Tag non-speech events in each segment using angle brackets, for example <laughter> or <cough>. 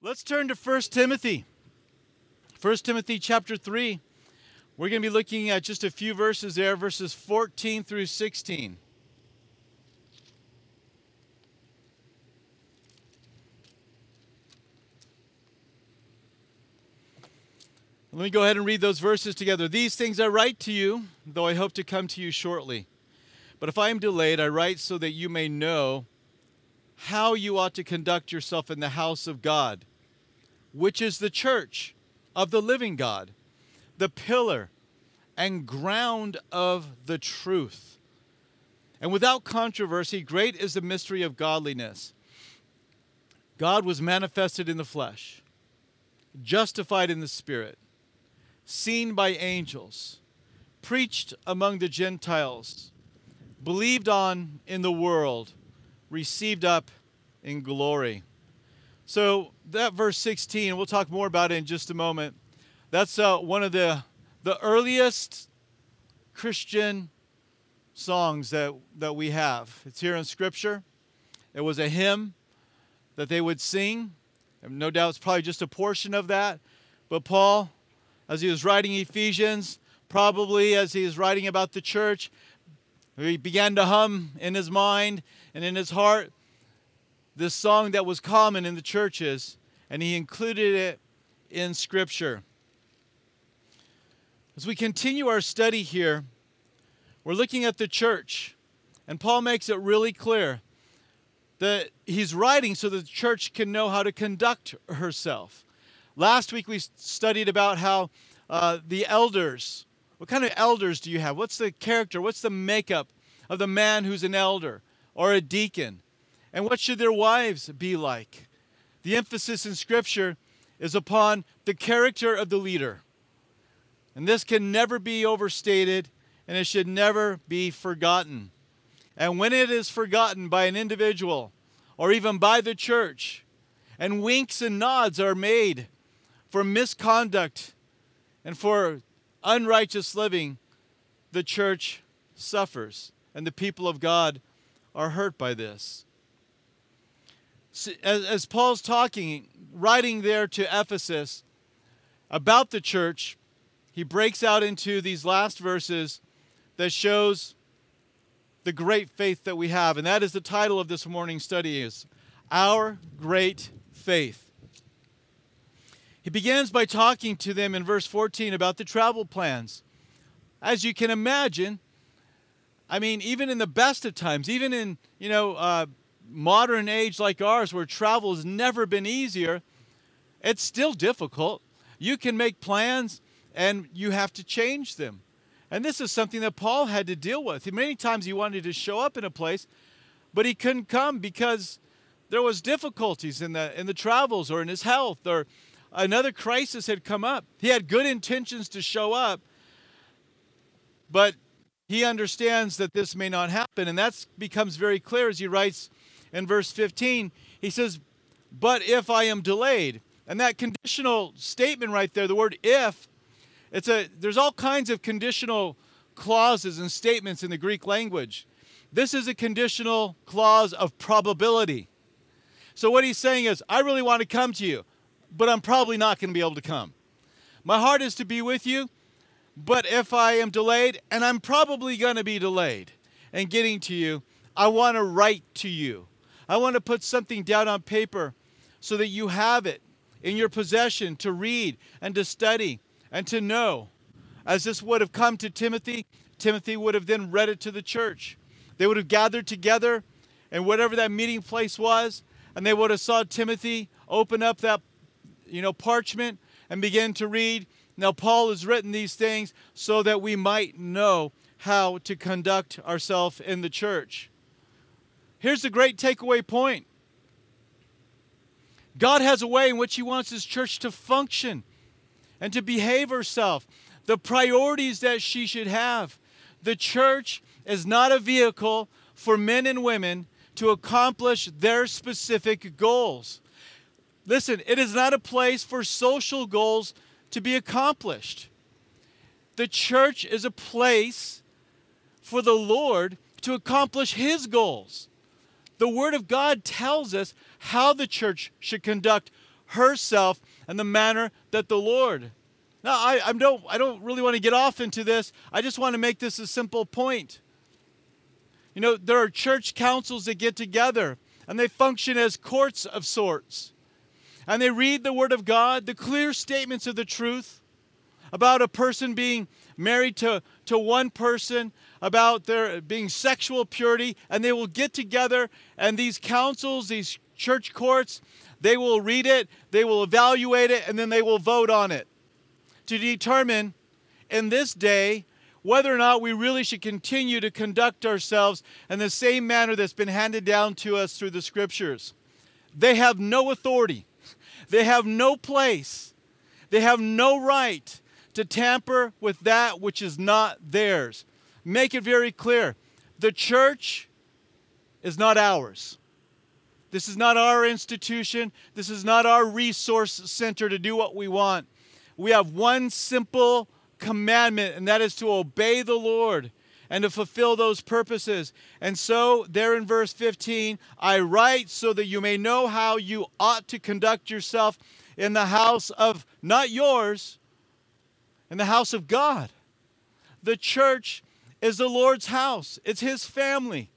Let's turn to 1 Timothy. 1 Timothy chapter 3. We're going to be looking at just a few verses there, verses 14 through 16. Let me go ahead and read those verses together. These things I write to you, though I hope to come to you shortly. But if I am delayed, I write so that you may know how you ought to conduct yourself in the house of God, which is the church of the living God, the pillar and ground of the truth. And without controversy, great is the mystery of godliness. God was manifested in the flesh, justified in the spirit, seen by angels, preached among the Gentiles, believed on in the world, received up in glory. So that verse 16, we'll talk more about it in just a moment. That's uh, one of the the earliest Christian songs that that we have. It's here in Scripture. It was a hymn that they would sing. And no doubt it's probably just a portion of that. But Paul, as he was writing Ephesians, probably as he was writing about the church, he began to hum in his mind and in his heart this song that was common in the churches, and he included it in Scripture. As we continue our study here, we're looking at the church, and Paul makes it really clear that he's writing so that the church can know how to conduct herself. Last week we studied about how uh, the elders, what kind of elders do you have? What's the character? What's the makeup of the man who's an elder or a deacon? And what should their wives be like? The emphasis in Scripture is upon the character of the leader. And this can never be overstated and it should never be forgotten. And when it is forgotten by an individual or even by the church, and winks and nods are made for misconduct and for unrighteous living, the church suffers and the people of God are hurt by this as, as Paul's talking, writing there to Ephesus about the church, he breaks out into these last verses that shows the great faith that we have. And that is the title of this morning's study is Our Great Faith. He begins by talking to them in verse 14 about the travel plans. As you can imagine, I mean, even in the best of times, even in, you know, uh, modern age like ours, where travel has never been easier, it's still difficult. You can make plans and you have to change them. And this is something that Paul had to deal with. Many times he wanted to show up in a place, but he couldn't come because there was difficulties in the in the travels or in his health or another crisis had come up. He had good intentions to show up, but he understands that this may not happen and that becomes very clear as he writes in verse 15, he says, But if I am delayed. And that conditional statement right there, the word if, it's a there's all kinds of conditional clauses and statements in the Greek language. This is a conditional clause of probability. So what he's saying is, I really want to come to you, but I'm probably not going to be able to come. My heart is to be with you, but if I am delayed, and I'm probably going to be delayed in getting to you, I want to write to you. I want to put something down on paper so that you have it in your possession to read and to study and to know. As this would have come to Timothy, Timothy would have then read it to the church. They would have gathered together and whatever that meeting place was, and they would have saw Timothy open up that you know parchment and begin to read. Now Paul has written these things so that we might know how to conduct ourselves in the church. Here's the great takeaway point God has a way in which He wants His church to function and to behave herself, the priorities that she should have. The church is not a vehicle for men and women to accomplish their specific goals. Listen, it is not a place for social goals to be accomplished. The church is a place for the Lord to accomplish His goals. The Word of God tells us how the church should conduct herself in the manner that the Lord. Now, I, I, don't, I don't really want to get off into this. I just want to make this a simple point. You know, there are church councils that get together and they function as courts of sorts. And they read the Word of God, the clear statements of the truth about a person being married to, to one person, about their being sexual purity, and they will get together and these councils, these church courts, they will read it, they will evaluate it, and then they will vote on it to determine in this day whether or not we really should continue to conduct ourselves in the same manner that's been handed down to us through the scriptures. They have no authority, they have no place, they have no right to tamper with that which is not theirs. Make it very clear the church is not ours. This is not our institution. This is not our resource center to do what we want. We have one simple commandment, and that is to obey the Lord and to fulfill those purposes. And so, there in verse 15, I write so that you may know how you ought to conduct yourself in the house of not yours, in the house of God. The church is the Lord's house, it's His family,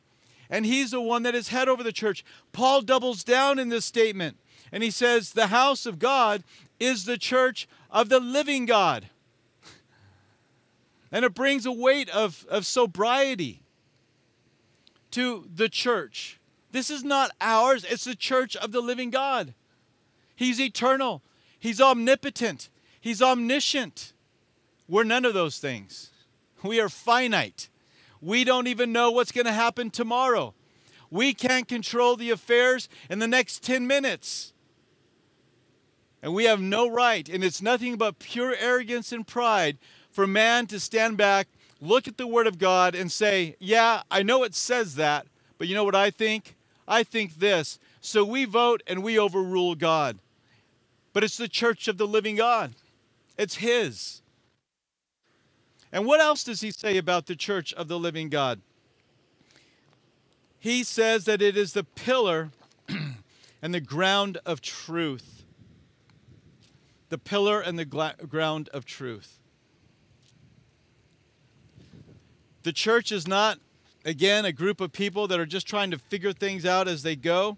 and He's the one that is head over the church. Paul doubles down in this statement, and he says, The house of God is the church of the living God. And it brings a weight of, of sobriety to the church. This is not ours, it's the church of the living God. He's eternal, He's omnipotent, He's omniscient. We're none of those things. We are finite. We don't even know what's going to happen tomorrow. We can't control the affairs in the next 10 minutes. And we have no right, and it's nothing but pure arrogance and pride for man to stand back, look at the Word of God, and say, Yeah, I know it says that, but you know what I think? I think this. So we vote and we overrule God. But it's the church of the living God, it's His. And what else does He say about the church of the living God? He says that it is the pillar <clears throat> and the ground of truth. The pillar and the gla- ground of truth. The church is not, again, a group of people that are just trying to figure things out as they go.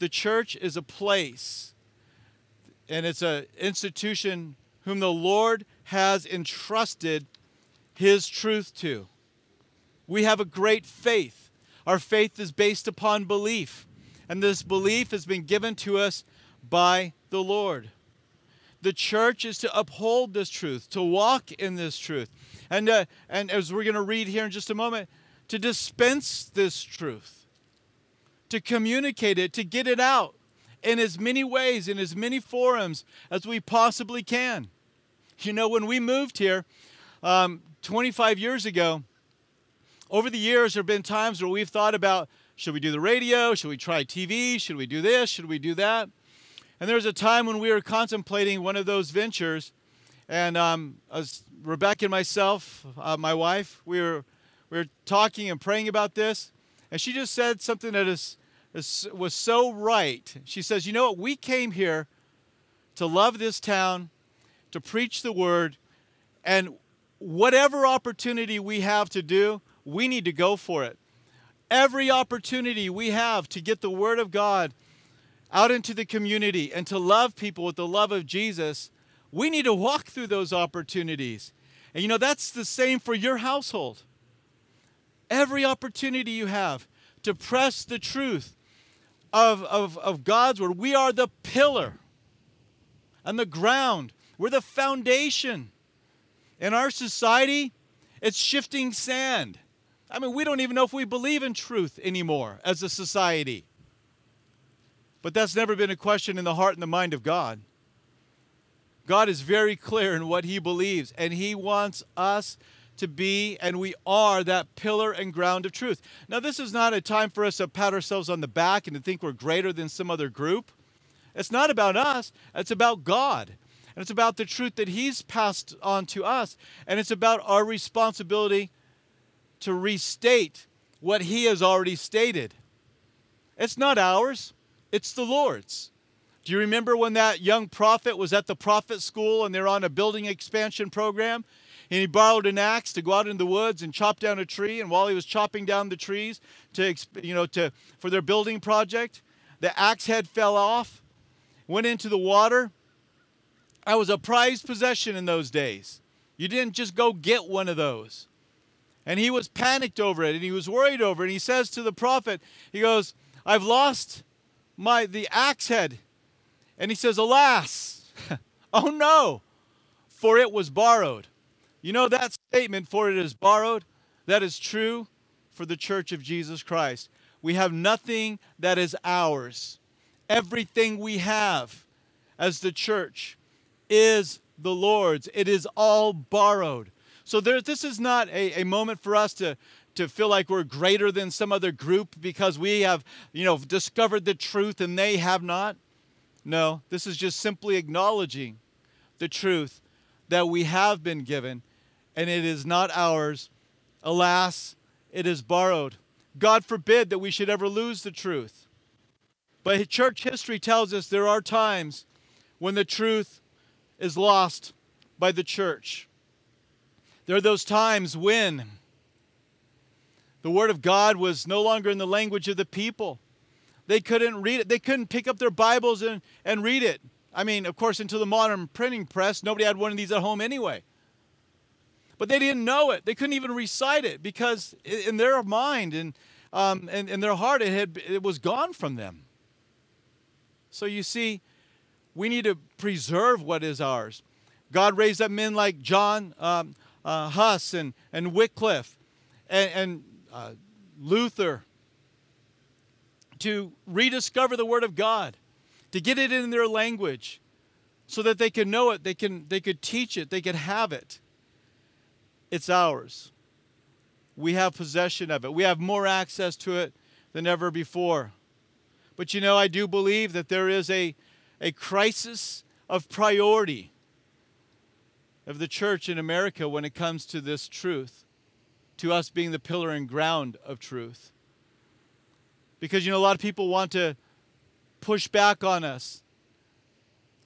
The church is a place, and it's an institution whom the Lord has entrusted His truth to. We have a great faith. Our faith is based upon belief, and this belief has been given to us by the Lord. The church is to uphold this truth, to walk in this truth. And, uh, and as we're going to read here in just a moment, to dispense this truth, to communicate it, to get it out in as many ways, in as many forums as we possibly can. You know, when we moved here um, 25 years ago, over the years, there have been times where we've thought about should we do the radio? Should we try TV? Should we do this? Should we do that? And there was a time when we were contemplating one of those ventures, and um, Rebecca and myself, uh, my wife, we were we were talking and praying about this, and she just said something that is, is was so right. She says, "You know what? We came here to love this town, to preach the word, and whatever opportunity we have to do, we need to go for it. Every opportunity we have to get the word of God." out into the community and to love people with the love of Jesus, we need to walk through those opportunities. And you know, that's the same for your household. Every opportunity you have to press the truth of, of, of God's word, we are the pillar and the ground, we're the foundation. In our society, it's shifting sand. I mean, we don't even know if we believe in truth anymore as a society. But that's never been a question in the heart and the mind of God. God is very clear in what he believes, and he wants us to be, and we are, that pillar and ground of truth. Now, this is not a time for us to pat ourselves on the back and to think we're greater than some other group. It's not about us, it's about God. And it's about the truth that He's passed on to us. And it's about our responsibility to restate what He has already stated. It's not ours, it's the Lord's. Do you remember when that young prophet was at the prophet school and they're on a building expansion program? And he borrowed an axe to go out in the woods and chop down a tree. And while he was chopping down the trees to, you know, to, for their building project, the axe head fell off, went into the water. I was a prized possession in those days. You didn't just go get one of those. And he was panicked over it and he was worried over it. And he says to the prophet, he goes, I've lost my the axe head. And he says, Alas, <laughs> oh no, for it was borrowed. You know that statement, for it is borrowed, that is true for the church of Jesus Christ. We have nothing that is ours. Everything we have as the church is the Lord's. It is all borrowed. So there, this is not a, a moment for us to, to feel like we're greater than some other group because we have, you know, discovered the truth and they have not. No, this is just simply acknowledging the truth that we have been given and it is not ours. Alas, it is borrowed. God forbid that we should ever lose the truth. But church history tells us there are times when the truth is lost by the church. There are those times when the Word of God was no longer in the language of the people. They couldn't read it, they couldn't pick up their Bibles and, and read it. I mean, of course, until the modern printing press, nobody had one of these at home anyway. But they didn't know it. They couldn't even recite it because in their mind and um, in, in their heart, it, had, it was gone from them. So you see, we need to preserve what is ours. God raised up men like John um, uh, Huss and, and Wycliffe and, and uh, Luther to rediscover the Word of God, to get it in their language so that they can know it, they, can, they could teach it, they could have it. It's ours. We have possession of it, we have more access to it than ever before. But you know, I do believe that there is a, a crisis of priority of the church in America when it comes to this truth, to us being the pillar and ground of truth. Because, you know, a lot of people want to push back on us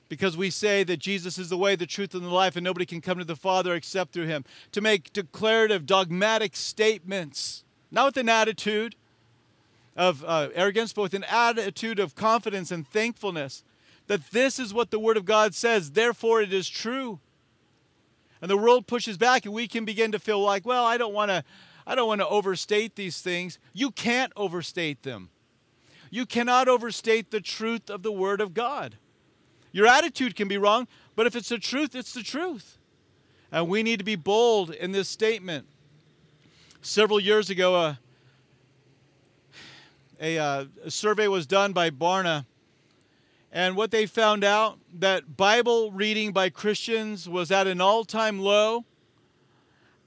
because we say that Jesus is the way, the truth, and the life, and nobody can come to the Father except through him. To make declarative, dogmatic statements, not with an attitude of uh, arrogance, but with an attitude of confidence and thankfulness that this is what the Word of God says, therefore it is true. And the world pushes back and we can begin to feel like well i don't want to i don't want to overstate these things. You can't overstate them. You cannot overstate the truth of the word of god. Your attitude can be wrong but if it's the truth it's the truth. And we need to be bold in this statement. Several years ago uh, a, uh, a survey was done by Barna and what they found out that Bible reading by Christians was at an all-time low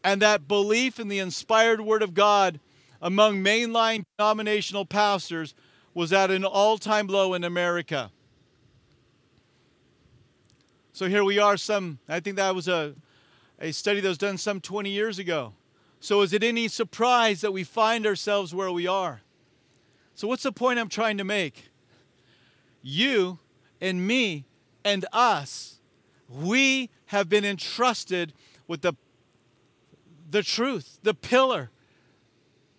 and that belief in the inspired word of God among mainline denominational pastors was at an all-time low in America. So here we are some I think that was a a study that was done some 20 years ago. So is it any surprise that we find ourselves where we are? So what's the point I'm trying to make? You and me and us, we have been entrusted with the, the truth, the pillar,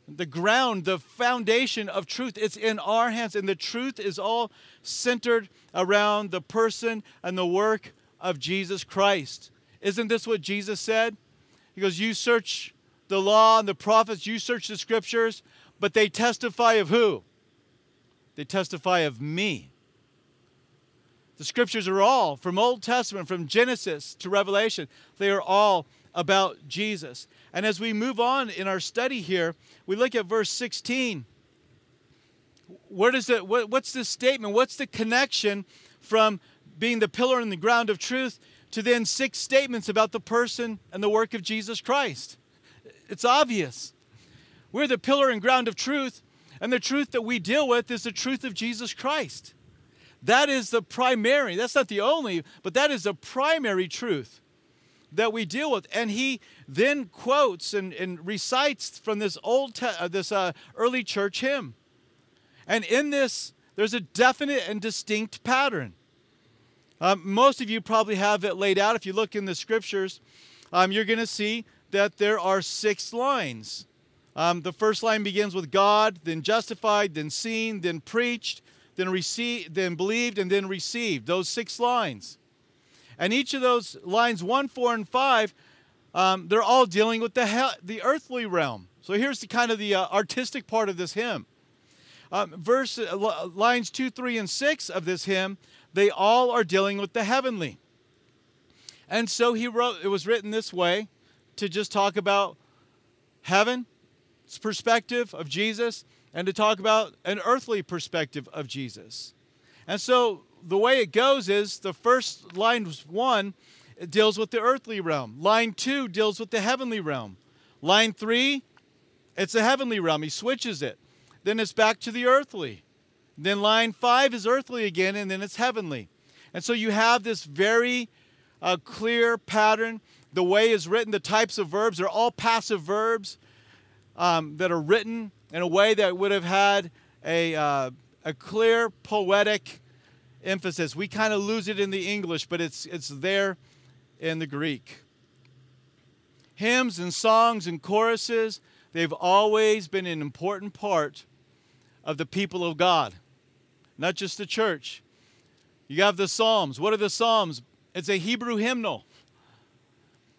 the ground, the foundation of truth. It's in our hands, and the truth is all centered around the person and the work of Jesus Christ. Isn't this what Jesus said? He goes, You search the law and the prophets, you search the scriptures, but they testify of who? They testify of me. The scriptures are all, from Old Testament, from Genesis to Revelation, they are all about Jesus. And as we move on in our study here, we look at verse 16. Where does it, what, what's this statement? What's the connection from being the pillar and the ground of truth to then six statements about the person and the work of Jesus Christ? It's obvious. We're the pillar and ground of truth, and the truth that we deal with is the truth of Jesus Christ. That is the primary, that's not the only, but that is the primary truth that we deal with. And he then quotes and, and recites from this old, te- uh, this uh, early church hymn. And in this, there's a definite and distinct pattern. Um, most of you probably have it laid out. If you look in the scriptures, um, you're going to see that there are six lines. Um, the first line begins with God, then justified, then seen, then preached, then received, then believed, and then received. Those six lines. And each of those lines, one, four, and five, um, they're all dealing with the, he- the earthly realm. So here's the kind of the uh, artistic part of this hymn. Um, verse uh, lines two, three, and six of this hymn, they all are dealing with the heavenly. And so he wrote. It was written this way, to just talk about heaven's perspective of Jesus, and to talk about an earthly perspective of Jesus. And so the way it goes is the first line one deals with the earthly realm. Line two deals with the heavenly realm. Line three, it's a heavenly realm. He switches it. Then it's back to the earthly. Then line five is earthly again, and then it's heavenly. And so you have this very uh, clear pattern. The way is written, the types of verbs are all passive verbs um, that are written in a way that would have had a, uh, a clear poetic emphasis. We kind of lose it in the English, but it's, it's there in the Greek. Hymns and songs and choruses, they've always been an important part of the people of God, not just the church. You have the Psalms. What are the Psalms? It's a Hebrew hymnal.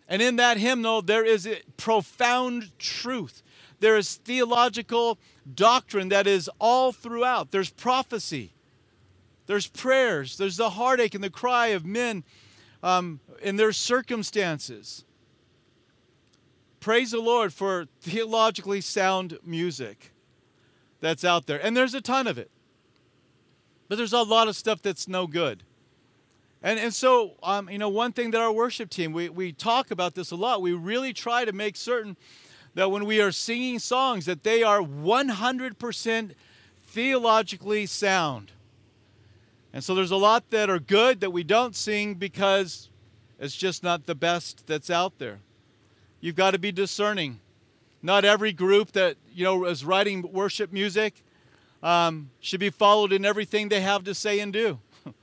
And in that hymnal, there is a profound truth. There is theological doctrine that is all throughout. There's prophecy, there's prayers, there's the heartache and the cry of men um, in their circumstances. Praise the Lord for theologically sound music that's out there. And there's a ton of it. But there's a lot of stuff that's no good. And, and so, um, you know, one thing that our worship team, we, we talk about this a lot. We really try to make certain that when we are singing songs, that they are 100% theologically sound. And so there's a lot that are good that we don't sing because it's just not the best that's out there. You've got to be discerning. Not every group that you know is writing worship music um, should be followed in everything they have to say and do. <laughs>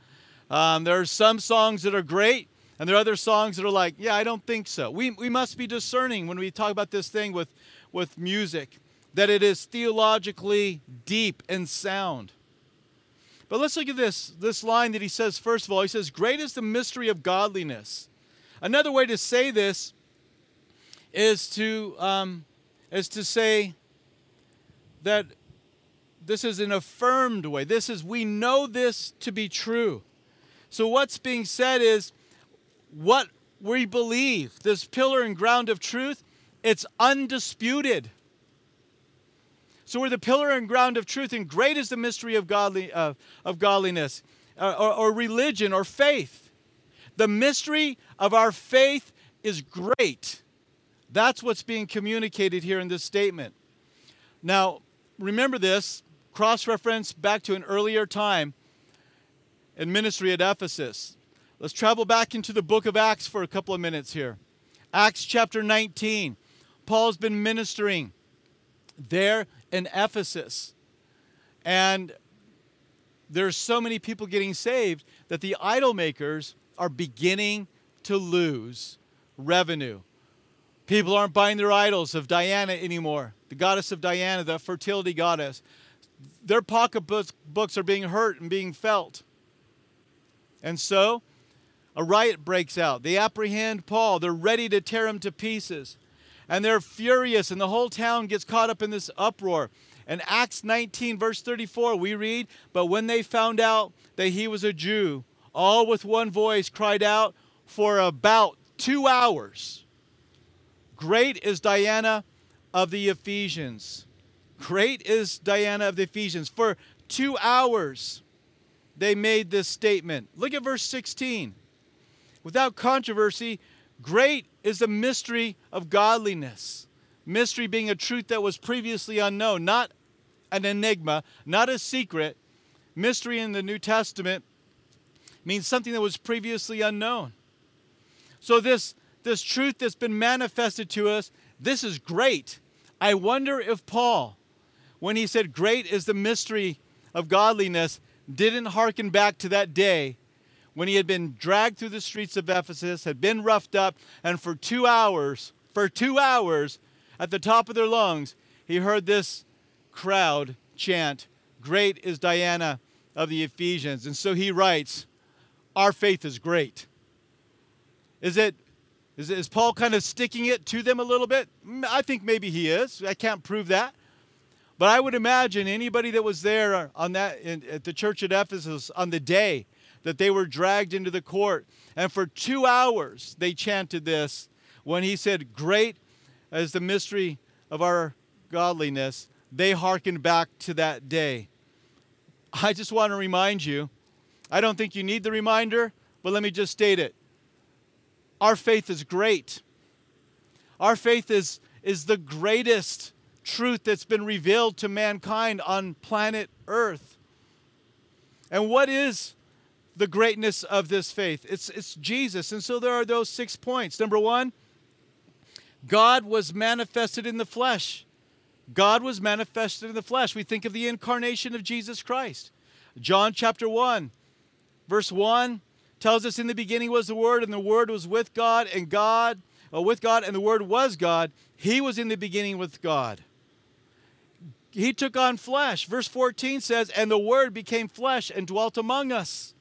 um, there are some songs that are great, and there are other songs that are like, yeah, I don't think so. We, we must be discerning when we talk about this thing with, with music, that it is theologically deep and sound. But let's look at this, this line that he says, first of all. He says, Great is the mystery of godliness. Another way to say this is to um, is to say that this is an affirmed way. This is we know this to be true. So what's being said is what we believe, this pillar and ground of truth, it's undisputed. So we're the pillar and ground of truth, and great is the mystery of godly uh, of godliness, uh, or, or religion, or faith. The mystery of our faith is great. That's what's being communicated here in this statement. Now, remember this cross reference back to an earlier time in ministry at Ephesus. Let's travel back into the book of Acts for a couple of minutes here. Acts chapter 19. Paul's been ministering there in Ephesus. And there's so many people getting saved that the idol makers are beginning to lose revenue. People aren't buying their idols of Diana anymore, the goddess of Diana, the fertility goddess. Their pocketbooks are being hurt and being felt. And so a riot breaks out. They apprehend Paul. They're ready to tear him to pieces. And they're furious, and the whole town gets caught up in this uproar. In Acts 19, verse 34, we read, But when they found out that he was a Jew, all with one voice cried out for about two hours Great is Diana of the Ephesians. Great is Diana of the Ephesians. For two hours they made this statement. Look at verse 16. Without controversy, great is the mystery of godliness. Mystery being a truth that was previously unknown, not an enigma, not a secret. Mystery in the New Testament means something that was previously unknown. So, this this truth that's been manifested to us, this is great. I wonder if Paul, when he said, Great is the mystery of godliness, didn't hearken back to that day when he had been dragged through the streets of Ephesus, had been roughed up, and for two hours, for two hours, at the top of their lungs, he heard this crowd chant, Great is Diana of the Ephesians. And so he writes, Our faith is great. Is it is, is Paul kind of sticking it to them a little bit? I think maybe he is. I can't prove that. But I would imagine anybody that was there on that in, at the church at Ephesus on the day that they were dragged into the court, and for two hours they chanted this when he said, "Great is the mystery of our godliness." They hearkened back to that day. I just want to remind you. I don't think you need the reminder, but let me just state it. Our faith is great. Our faith is, is the greatest truth that's been revealed to mankind on planet Earth. And what is the greatness of this faith? It's, it's Jesus. And so there are those six points. Number one, God was manifested in the flesh. God was manifested in the flesh. We think of the incarnation of Jesus Christ. John chapter 1, verse 1 tells us in the beginning was the Word, and the Word was with God, and God, uh, with God, and the Word was God. He was in the beginning with God. He took on flesh. Verse 14 says, And the Word became flesh and dwelt among us.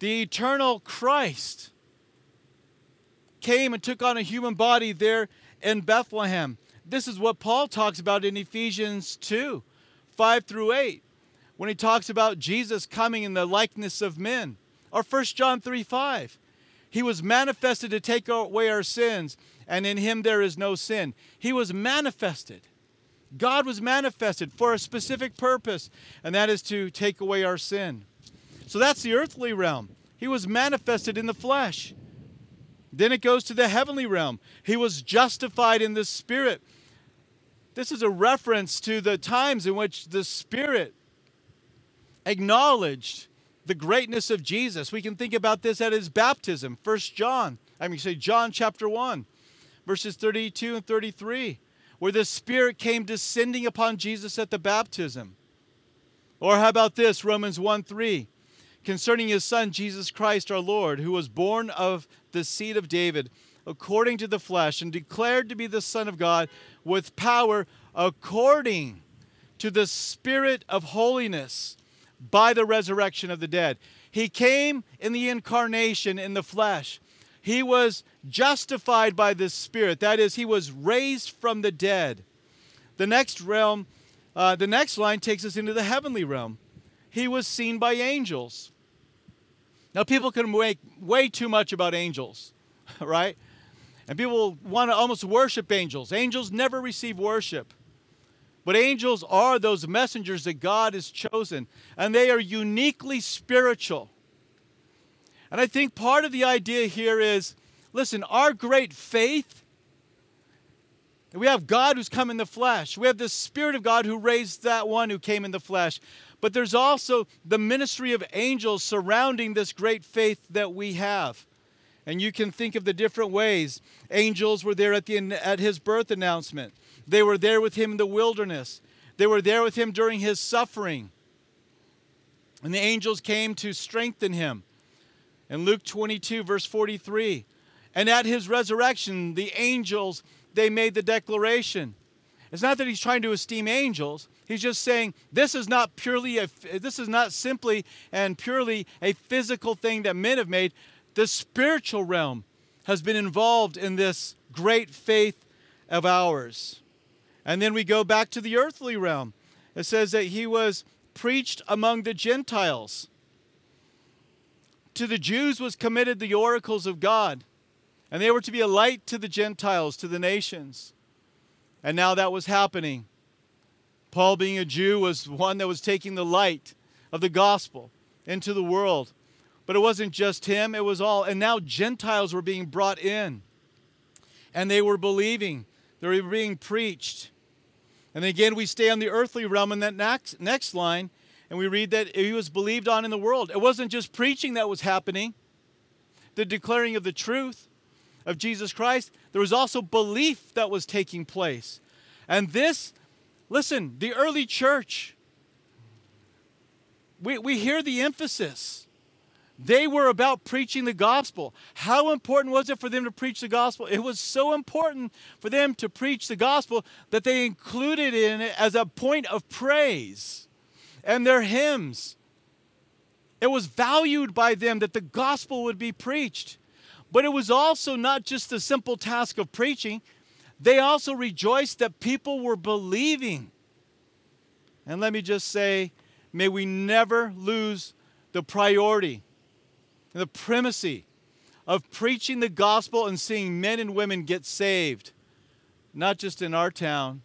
The eternal Christ came and took on a human body there in Bethlehem. This is what Paul talks about in Ephesians 2 5 through 8, when he talks about Jesus coming in the likeness of men. Or 1 John 3 5. He was manifested to take away our sins, and in him there is no sin. He was manifested. God was manifested for a specific purpose, and that is to take away our sin. So that's the earthly realm. He was manifested in the flesh. Then it goes to the heavenly realm. He was justified in the spirit. This is a reference to the times in which the spirit acknowledged the greatness of Jesus. We can think about this at his baptism. First John, I mean, say John chapter 1, verses 32 and 33, where the Spirit came descending upon Jesus at the baptism. Or how about this, Romans 1 3, concerning his Son, Jesus Christ our Lord, who was born of the seed of David, according to the flesh, and declared to be the Son of God with power according to the Spirit of holiness by the resurrection of the dead. He came in the incarnation in the flesh. He was justified by the Spirit. That is, he was raised from the dead. The next realm, uh, the next line takes us into the heavenly realm. He was seen by angels. Now, people can make way too much about angels, <laughs> right? And people want to almost worship angels. Angels never receive worship. But angels are those messengers that God has chosen, and they are uniquely spiritual. And I think part of the idea here is listen, our great faith, we have God who's come in the flesh. We have the Spirit of God who raised that one who came in the flesh. But there's also the ministry of angels surrounding this great faith that we have. And you can think of the different ways. Angels were there at, the, at his birth announcement. They were there with him in the wilderness. They were there with him during his suffering. And the angels came to strengthen him. In Luke 22, verse 43, and at his resurrection, the angels, they made the declaration. It's not that he's trying to esteem angels. He's just saying this is not purely a, this is not simply and purely a physical thing that men have made. The spiritual realm has been involved in this great faith of ours. And then we go back to the earthly realm. It says that he was preached among the Gentiles. To the Jews was committed the oracles of God, and they were to be a light to the Gentiles, to the nations. And now that was happening. Paul, being a Jew, was one that was taking the light of the gospel into the world. But it wasn't just him, it was all. And now Gentiles were being brought in, and they were believing. They were being preached. And again, we stay on the earthly realm in that next, next line, and we read that he was believed on in the world. It wasn't just preaching that was happening, the declaring of the truth of Jesus Christ, there was also belief that was taking place. And this, listen, the early church, we, we hear the emphasis. They were about preaching the gospel. How important was it for them to preach the gospel? It was so important for them to preach the gospel that they included in it as a point of praise and their hymns. It was valued by them that the gospel would be preached. But it was also not just the simple task of preaching, they also rejoiced that people were believing. And let me just say, may we never lose the priority the primacy of preaching the gospel and seeing men and women get saved, not just in our town,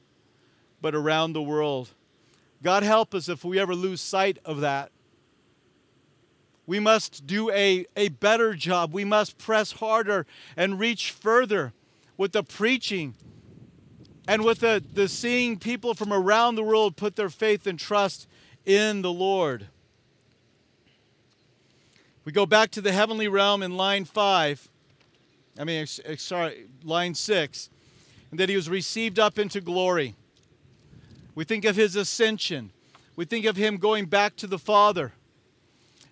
but around the world. God help us if we ever lose sight of that. We must do a, a better job. We must press harder and reach further with the preaching and with the, the seeing people from around the world put their faith and trust in the Lord. We go back to the heavenly realm in line five. I mean, eh, sorry, line six. And that he was received up into glory. We think of his ascension. We think of him going back to the Father.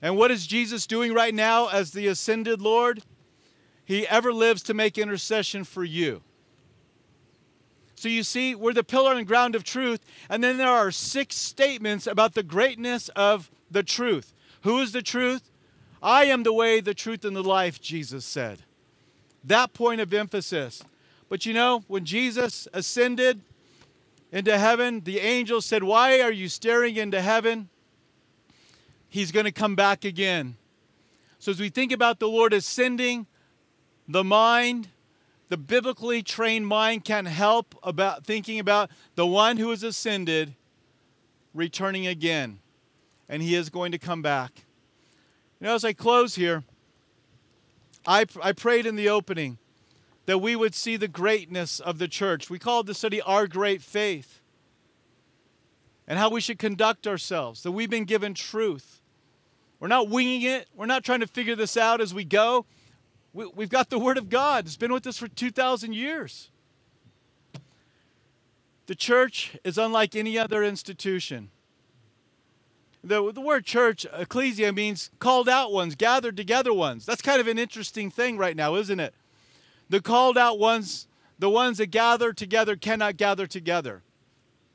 And what is Jesus doing right now as the ascended Lord? He ever lives to make intercession for you. So you see, we're the pillar and ground of truth. And then there are six statements about the greatness of the truth. Who is the truth? I am the way, the truth, and the life, Jesus said. That point of emphasis. But you know, when Jesus ascended into heaven, the angels said, Why are you staring into heaven? He's going to come back again. So as we think about the Lord ascending, the mind, the biblically trained mind can't help about thinking about the one who has ascended returning again. And he is going to come back. You know, as I close here, I, I prayed in the opening that we would see the greatness of the church. We called the study Our Great Faith and how we should conduct ourselves, that we've been given truth. We're not winging it, we're not trying to figure this out as we go. We, we've got the Word of God, it's been with us for 2,000 years. The church is unlike any other institution. The, the word church, ecclesia, means called out ones, gathered together ones. That's kind of an interesting thing right now, isn't it? The called out ones, the ones that gather together, cannot gather together.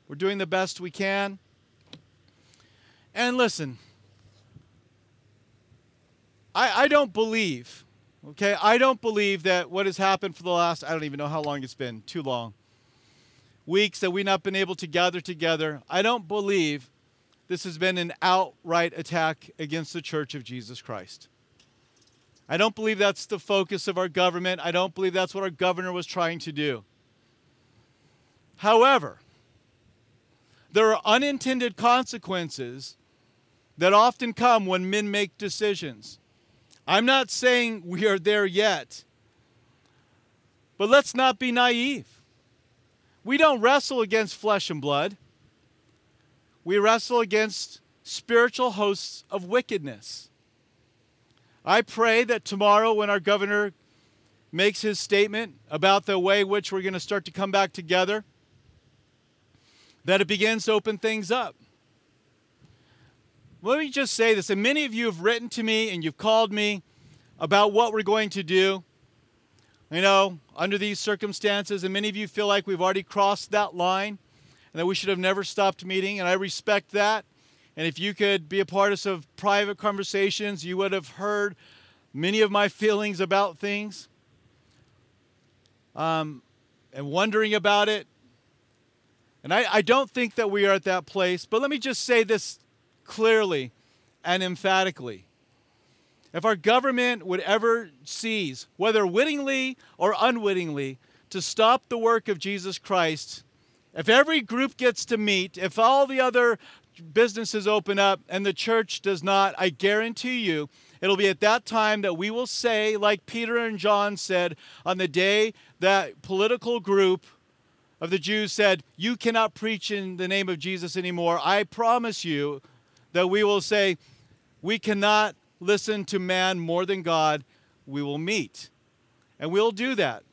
We're doing the best we can. And listen, I, I don't believe, okay, I don't believe that what has happened for the last, I don't even know how long it's been, too long, weeks that we've not been able to gather together. I don't believe this has been an outright attack against the Church of Jesus Christ. I don't believe that's the focus of our government. I don't believe that's what our governor was trying to do. However, there are unintended consequences that often come when men make decisions. I'm not saying we are there yet, but let's not be naive. We don't wrestle against flesh and blood we wrestle against spiritual hosts of wickedness. I pray that tomorrow, when our governor makes his statement about the way which we're going to start to come back together, that it begins to open things up. Let me just say this, and many of you have written to me and you've called me about what we're going to do. You know, under these circumstances, and many of you feel like we've already crossed that line and that we should have never stopped meeting, and I respect that. And if you could be a part of some private conversations, you would have heard many of my feelings about things um, and wondering about it. And I, I don't think that we are at that place, but let me just say this clearly and emphatically. If our government would ever seize, whether wittingly or unwittingly, to stop the work of Jesus Christ, if every group gets to meet, if all the other businesses open up and the church does not, I guarantee you, it'll be at that time that we will say, like Peter and John said, on the day that political group of the Jews said, You cannot preach in the name of Jesus anymore. I promise you that we will say, We cannot listen to man more than God. We will meet. And we'll do that.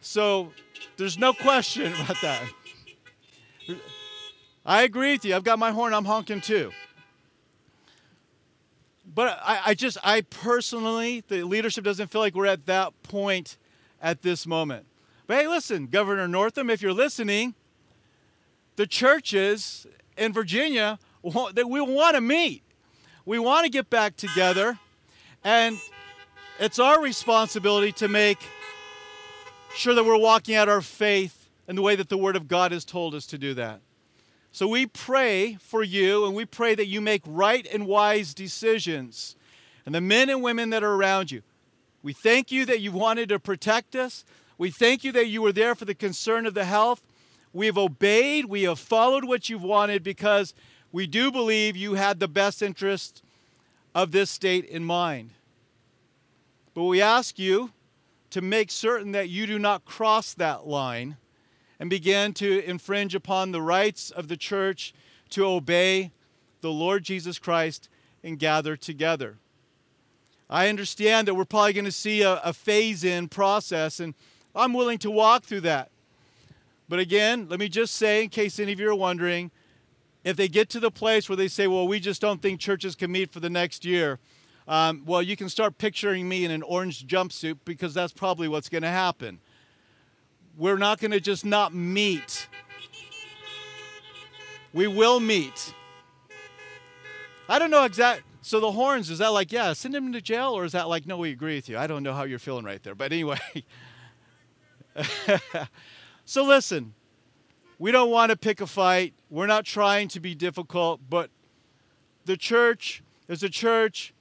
So there's no question <laughs> about that. I agree with you. I've got my horn, I'm honking too. but I, I just, I personally, the leadership doesn't feel like we're at that point at this moment. But hey, listen, Governor Northam, if you're listening, the churches in Virginia that we want to meet. We want to get back together, and it's our responsibility to make sure that we're walking out our faith in the way that the Word of God has told us to do that. So we pray for you, and we pray that you make right and wise decisions. And the men and women that are around you, we thank you that you wanted to protect us. We thank you that you were there for the concern of the health. We have obeyed, we have followed what you've wanted because we do believe you had the best interest of this state in mind. But we ask you to make certain that you do not cross that line and begin to infringe upon the rights of the church to obey the Lord Jesus Christ and gather together. I understand that we're probably going to see a, a phase in process, and I'm willing to walk through that. But again, let me just say, in case any of you are wondering, if they get to the place where they say, well, we just don't think churches can meet for the next year, um, well, you can start picturing me in an orange jumpsuit because that's probably what's going to happen. We're not going to just not meet. We will meet. I don't know exact. So the horns is that like yeah, send him to jail, or is that like no, we agree with you? I don't know how you're feeling right there, but anyway. <laughs> so listen, we don't want to pick a fight. We're not trying to be difficult, but the church is a church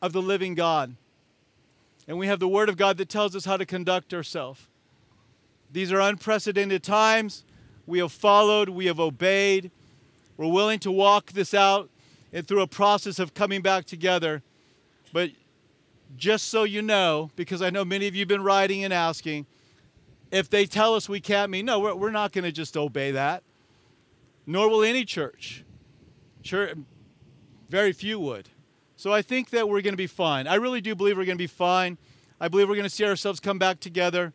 of the living God. And we have the Word of God that tells us how to conduct ourselves. These are unprecedented times. We have followed, we have obeyed. We're willing to walk this out and through a process of coming back together. But just so you know, because I know many of you have been writing and asking, if they tell us we can't meet, no, we're, we're not going to just obey that. Nor will any church. Sure, very few would. So I think that we're going to be fine. I really do believe we're going to be fine. I believe we're going to see ourselves come back together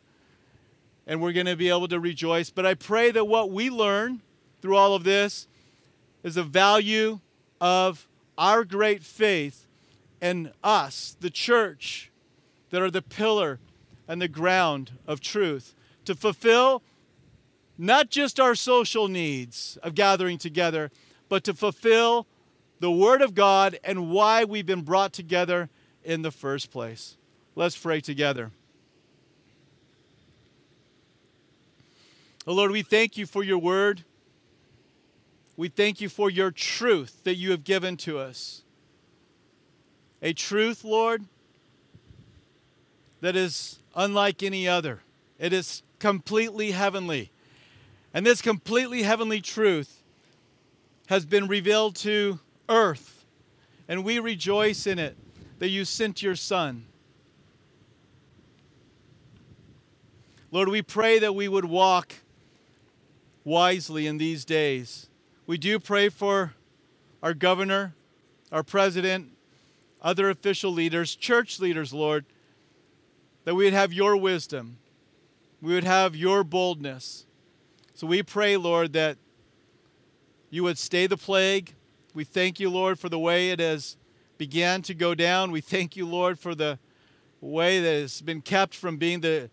and we're going to be able to rejoice. But I pray that what we learn through all of this is the value of our great faith and us, the church, that are the pillar and the ground of truth to fulfill not just our social needs of gathering together, but to fulfill the Word of God and why we've been brought together in the first place. Let's pray together. Oh Lord, we thank you for your Word. We thank you for your truth that you have given to us. A truth, Lord, that is unlike any other. It is completely heavenly. And this completely heavenly truth has been revealed to earth. And we rejoice in it that you sent your Son. Lord, we pray that we would walk wisely in these days. We do pray for our governor, our president, other official leaders, church leaders, Lord, that we would have your wisdom, we would have your boldness. So we pray, Lord, that you would stay the plague. We thank you, Lord, for the way it has began to go down. We thank you, Lord, for the way that has been kept from being the,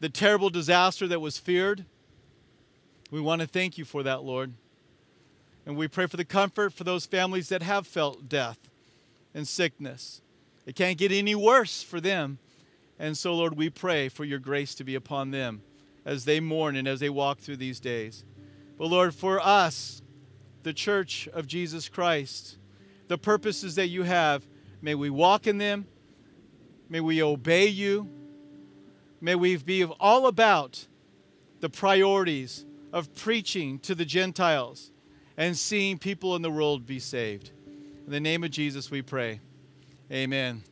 the terrible disaster that was feared. We want to thank you for that, Lord. And we pray for the comfort for those families that have felt death and sickness. It can't get any worse for them. And so, Lord, we pray for your grace to be upon them as they mourn and as they walk through these days. But, Lord, for us, the church of Jesus Christ, the purposes that you have, may we walk in them. May we obey you. May we be all about the priorities of preaching to the Gentiles and seeing people in the world be saved. In the name of Jesus, we pray. Amen.